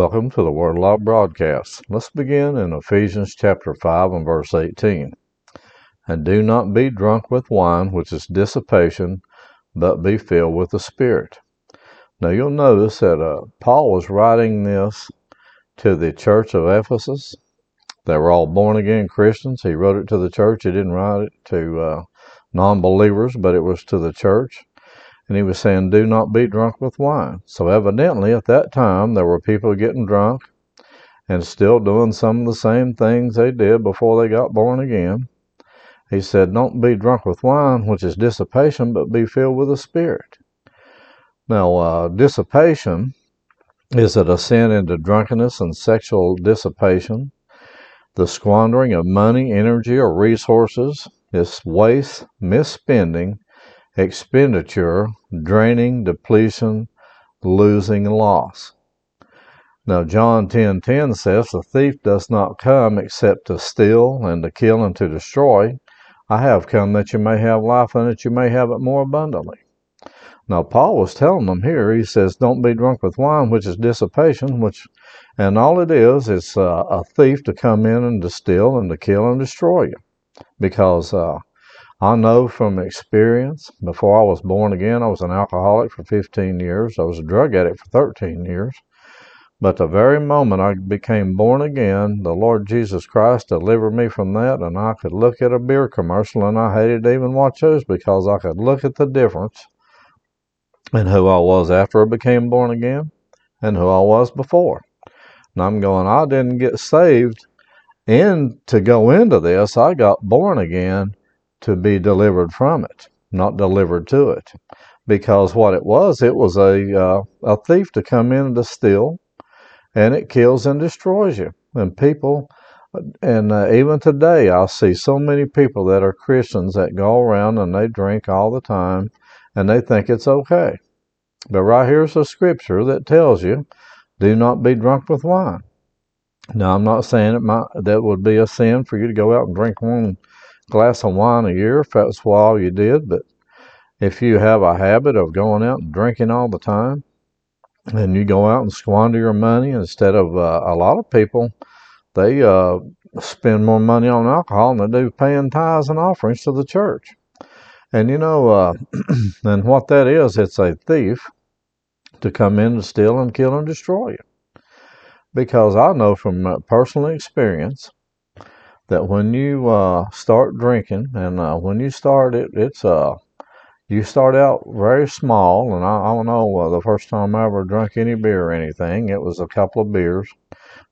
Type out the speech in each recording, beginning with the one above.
Welcome to the Word Alive broadcast. Let's begin in Ephesians chapter 5 and verse 18. And do not be drunk with wine, which is dissipation, but be filled with the Spirit. Now you'll notice that uh, Paul was writing this to the church of Ephesus. They were all born again Christians. He wrote it to the church. He didn't write it to uh, non believers, but it was to the church and he was saying, Do not be drunk with wine. So, evidently, at that time, there were people getting drunk and still doing some of the same things they did before they got born again. He said, Don't be drunk with wine, which is dissipation, but be filled with the Spirit. Now, uh, dissipation is a descent into drunkenness and sexual dissipation, the squandering of money, energy, or resources. It's waste, misspending, expenditure, draining, depletion, losing, loss. Now John 10:10 10, 10 says, "The thief does not come except to steal and to kill and to destroy. I have come that you may have life and that you may have it more abundantly." Now Paul was telling them here. He says, "Don't be drunk with wine, which is dissipation, which, and all it is is uh, a thief to come in and to steal and to kill and destroy you, because." Uh, I know from experience, before I was born again, I was an alcoholic for 15 years. I was a drug addict for 13 years. But the very moment I became born again, the Lord Jesus Christ delivered me from that, and I could look at a beer commercial, and I hated to even watch those because I could look at the difference in who I was after I became born again and who I was before. And I'm going, I didn't get saved in to go into this. I got born again to be delivered from it, not delivered to it. Because what it was, it was a, uh, a thief to come in and to steal, and it kills and destroys you. And people, and uh, even today, I see so many people that are Christians that go around and they drink all the time, and they think it's okay. But right here's a scripture that tells you, do not be drunk with wine. Now, I'm not saying it might, that would be a sin for you to go out and drink one glass of wine a year if that's all you did. But if you have a habit of going out and drinking all the time, and you go out and squander your money instead of uh, a lot of people, they uh, spend more money on alcohol than they do paying tithes and offerings to the church. And you know, uh, and what that is, it's a thief to come in to steal and kill and destroy you. Because I know from personal experience that when you uh, start drinking and uh, when you start it, it's uh, you start out very small. And I, I don't know uh, the first time I ever drank any beer or anything, it was a couple of beers.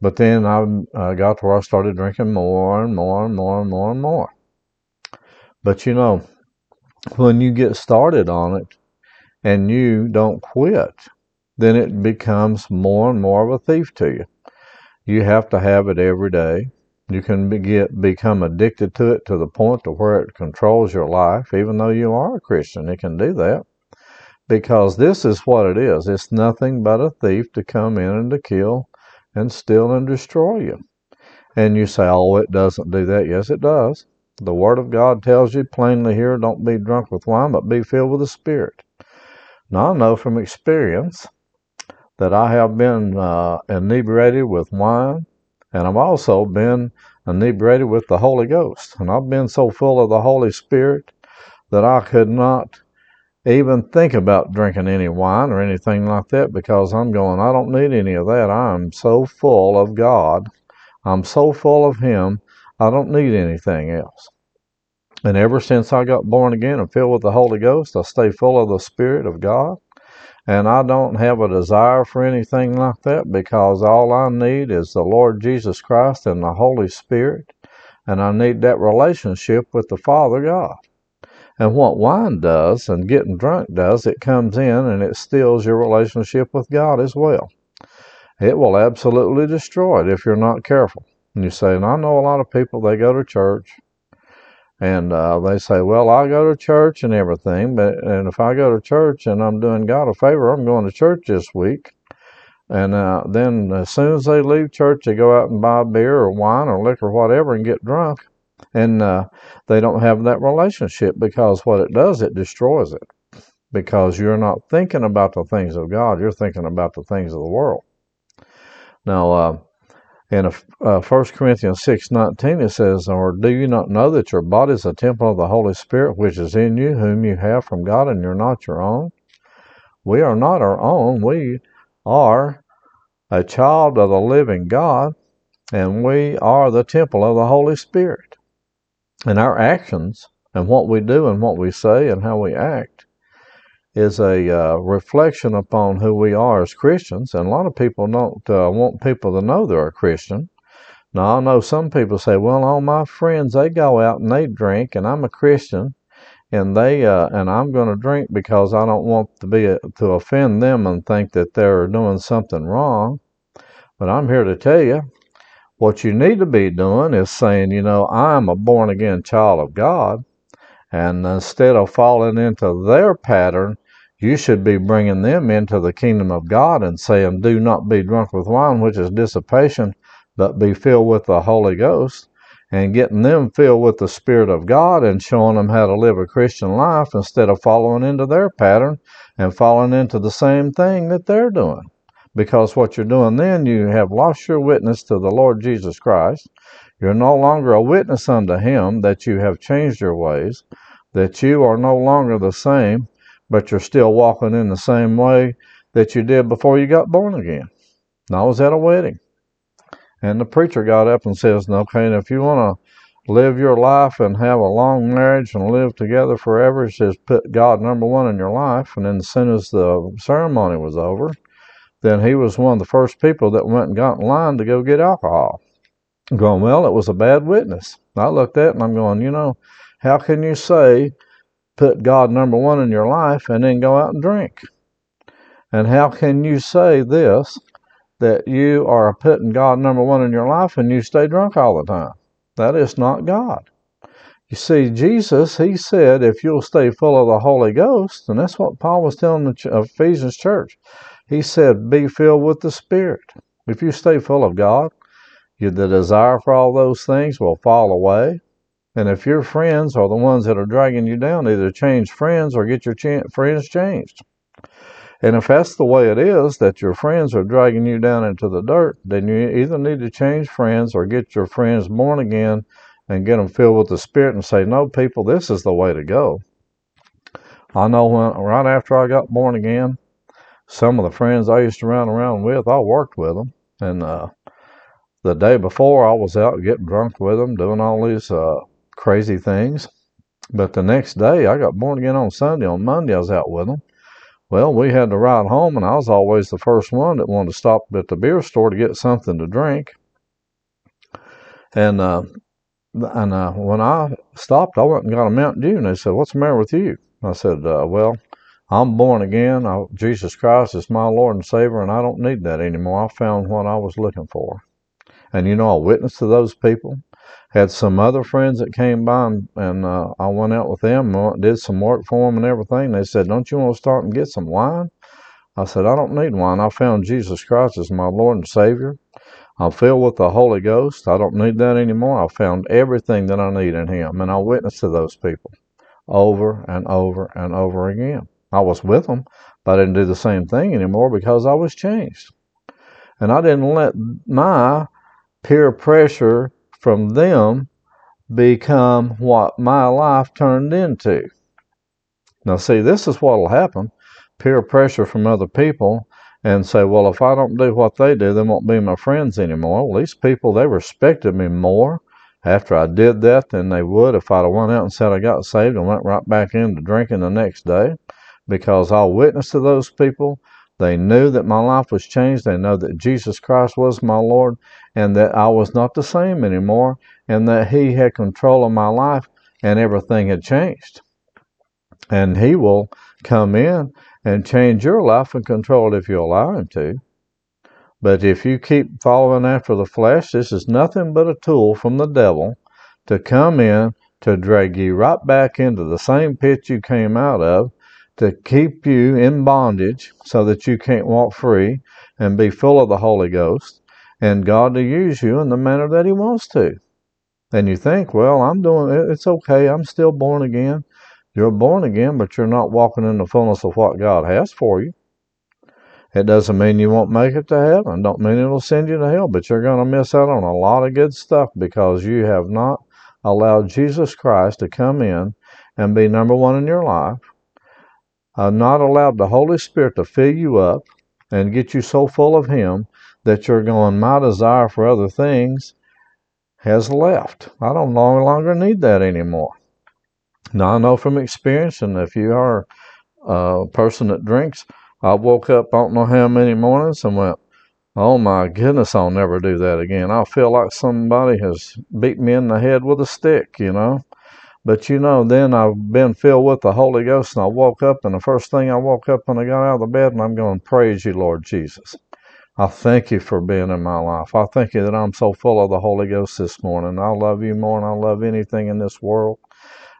But then I uh, got to where I started drinking more and more and more and more and more. But you know, when you get started on it and you don't quit, then it becomes more and more of a thief to you. You have to have it every day you can be, get become addicted to it to the point to where it controls your life, even though you are a Christian. It can do that because this is what it is. It's nothing but a thief to come in and to kill and steal and destroy you. And you say, "Oh, it doesn't do that." Yes, it does. The Word of God tells you plainly here: "Don't be drunk with wine, but be filled with the Spirit." Now, I know from experience that I have been uh, inebriated with wine and I've also been inebriated with the Holy Ghost. And I've been so full of the Holy Spirit that I could not even think about drinking any wine or anything like that because I'm going, I don't need any of that. I'm so full of God. I'm so full of Him, I don't need anything else. And ever since I got born again and filled with the Holy Ghost, I stay full of the Spirit of God. And I don't have a desire for anything like that because all I need is the Lord Jesus Christ and the Holy Spirit. And I need that relationship with the Father God. And what wine does and getting drunk does, it comes in and it steals your relationship with God as well. It will absolutely destroy it if you're not careful. And you say, and I know a lot of people, they go to church and uh, they say, well, I go to church and everything, but and if I go to church and I'm doing God a favor, I'm going to church this week. And uh, then as soon as they leave church, they go out and buy beer or wine or liquor or whatever and get drunk. And uh, they don't have that relationship because what it does, it destroys it. Because you're not thinking about the things of God, you're thinking about the things of the world. Now, in uh, 1 Corinthians 6.19 it says, Or do you not know that your body is a temple of the Holy Spirit which is in you, whom you have from God, and you're not your own? We are not our own. We are a child of the living God, and we are the temple of the Holy Spirit. And our actions and what we do and what we say and how we act is a uh, reflection upon who we are as Christians. And a lot of people don't uh, want people to know they're a Christian. Now, I know some people say, well, all my friends, they go out and they drink, and I'm a Christian and they uh, and I'm going to drink because I don't want to be a, to offend them and think that they're doing something wrong. But I'm here to tell you what you need to be doing is saying, you know, I'm a born again child of God, and instead of falling into their pattern, you should be bringing them into the kingdom of God and saying, "Do not be drunk with wine, which is dissipation, but be filled with the Holy Ghost." and getting them filled with the Spirit of God and showing them how to live a Christian life instead of following into their pattern and falling into the same thing that they're doing. Because what you're doing then, you have lost your witness to the Lord Jesus Christ. You're no longer a witness unto Him that you have changed your ways, that you are no longer the same, but you're still walking in the same way that you did before you got born again. And I was at a wedding and the preacher got up and says, okay, if you want to live your life and have a long marriage and live together forever, he says, put God number one in your life. And then as soon as the ceremony was over, then he was one of the first people that went and got in line to go get alcohol. I'm going, well, it was a bad witness. I looked at it and I'm going, you know, how can you say put God number one in your life and then go out and drink? And how can you say this that you are putting God number one in your life and you stay drunk all the time. That is not God. You see, Jesus, he said, if you'll stay full of the Holy Ghost, and that's what Paul was telling the uh, Ephesians church. He said, be filled with the Spirit. If you stay full of God, the desire for all those things will fall away. And if your friends are the ones that are dragging you down, either change friends or get your friends changed. And if that's the way it is, that your friends are dragging you down into the dirt, then you either need to change friends or get your friends born again and get them filled with the Spirit and say, No, people, this is the way to go. I know when right after I got born again, some of the friends I used to run around with, I worked with them. And uh, the day before, I was out getting drunk with them, doing all these uh, crazy things. But the next day, I got born again on Sunday. On Monday, I was out with them. Well, we had to ride home, and I was always the first one that wanted to stop at the beer store to get something to drink. And uh, and uh, when I stopped, I went and got a Mountain Dew, and they said, "What's the matter with you?" I said, uh, "Well, I'm born again. I, Jesus Christ is my Lord and Savior, and I don't need that anymore. I found what I was looking for." And you know, I witnessed to those people had some other friends that came by and, and uh, I went out with them and did some work for them and everything. They said, "Don't you want to start and get some wine?" I said, "I don't need wine. I found Jesus Christ as my Lord and Savior. I'm filled with the Holy Ghost. I don't need that anymore. I found everything that I need in Him." And I witnessed to those people over and over and over again. I was with them, but I didn't do the same thing anymore because I was changed. And I didn't let my peer pressure from them become what my life turned into. Now, see, this is what will happen peer pressure from other people and say, well, if I don't do what they do, they won't be my friends anymore. Well, these people, they respected me more after I did that than they would if I'd have went out and said I got saved and went right back into drinking the next day because I'll witness to those people they knew that my life was changed. They know that Jesus Christ was my Lord and that I was not the same anymore and that He had control of my life and everything had changed. And He will come in and change your life and control it if you allow Him to. But if you keep following after the flesh, this is nothing but a tool from the devil to come in to drag you right back into the same pit you came out of, to keep you in bondage so that you can't walk free and be full of the Holy Ghost, and God to use you in the manner that He wants to. And you think, well, I'm doing it, it's okay, I'm still born again. You're born again, but you're not walking in the fullness of what God has for you. It doesn't mean you won't make it to heaven. Don't mean it'll send you to hell, but you're going to miss out on a lot of good stuff because you have not allowed Jesus Christ to come in and be number one in your life. Uh, not allowed the Holy Spirit to fill you up and get you so full of Him that you're going, my desire for other things has left. I don't no longer need that anymore. Now, I know from experience, and if you are a person that drinks, I woke up, I don't know how many mornings, and went, Oh my goodness, I'll never do that again. I feel like somebody has beat me in the head with a stick, you know. But you know, then I've been filled with the Holy Ghost, and I woke up, and the first thing I woke up when I got out of the bed, and I'm going, Praise you, Lord Jesus. I thank you for being in my life. I thank you that I'm so full of the Holy Ghost this morning. I love you more than I love anything in this world.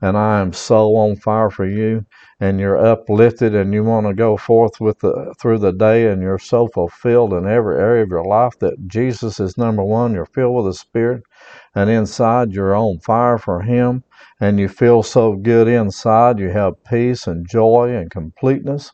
And I am so on fire for you and you're uplifted and you want to go forth with the through the day and you're so fulfilled in every area of your life that Jesus is number one. You're filled with the Spirit and inside you're on fire for Him and you feel so good inside. You have peace and joy and completeness.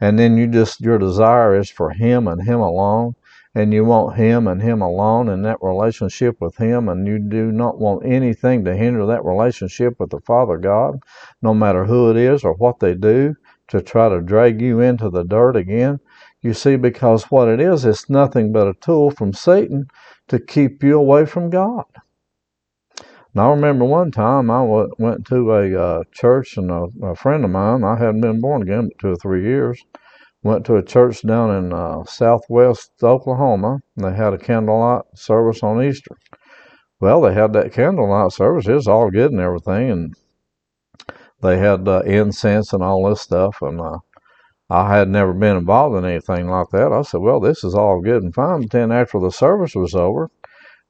And then you just, your desire is for Him and Him alone and you want Him and Him alone in that relationship with Him, and you do not want anything to hinder that relationship with the Father God, no matter who it is or what they do, to try to drag you into the dirt again. You see, because what it is, it's nothing but a tool from Satan to keep you away from God. Now, I remember one time I went to a uh, church, and a, a friend of mine, I hadn't been born again but two or three years, went to a church down in uh, southwest Oklahoma. And they had a candlelight service on Easter. Well, they had that candlelight service. It was all good and everything, and they had uh, incense and all this stuff. And uh, I had never been involved in anything like that. I said, "Well, this is all good and fine." But then after the service was over,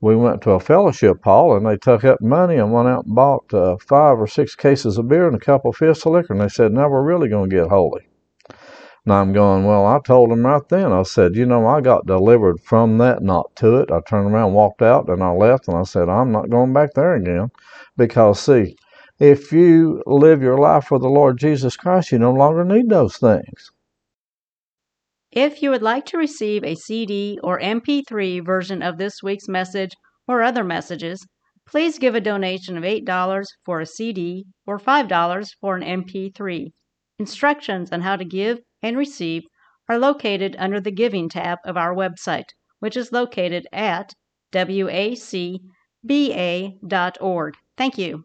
we went to a fellowship hall, and they took up money and went out and bought uh, five or six cases of beer and a couple of fifths of liquor. And they said, "Now we're really going to get holy." And I'm going, well, I told them right then, I said, you know, I got delivered from that, not to it. I turned around, walked out, and I left, and I said, I'm not going back there again. Because, see, if you live your life for the Lord Jesus Christ, you no longer need those things. If you would like to receive a CD or MP3 version of this week's message or other messages, please give a donation of $8 for a CD or $5 for an MP3. Instructions on how to give and receive are located under the Giving tab of our website, which is located at wacba.org. Thank you.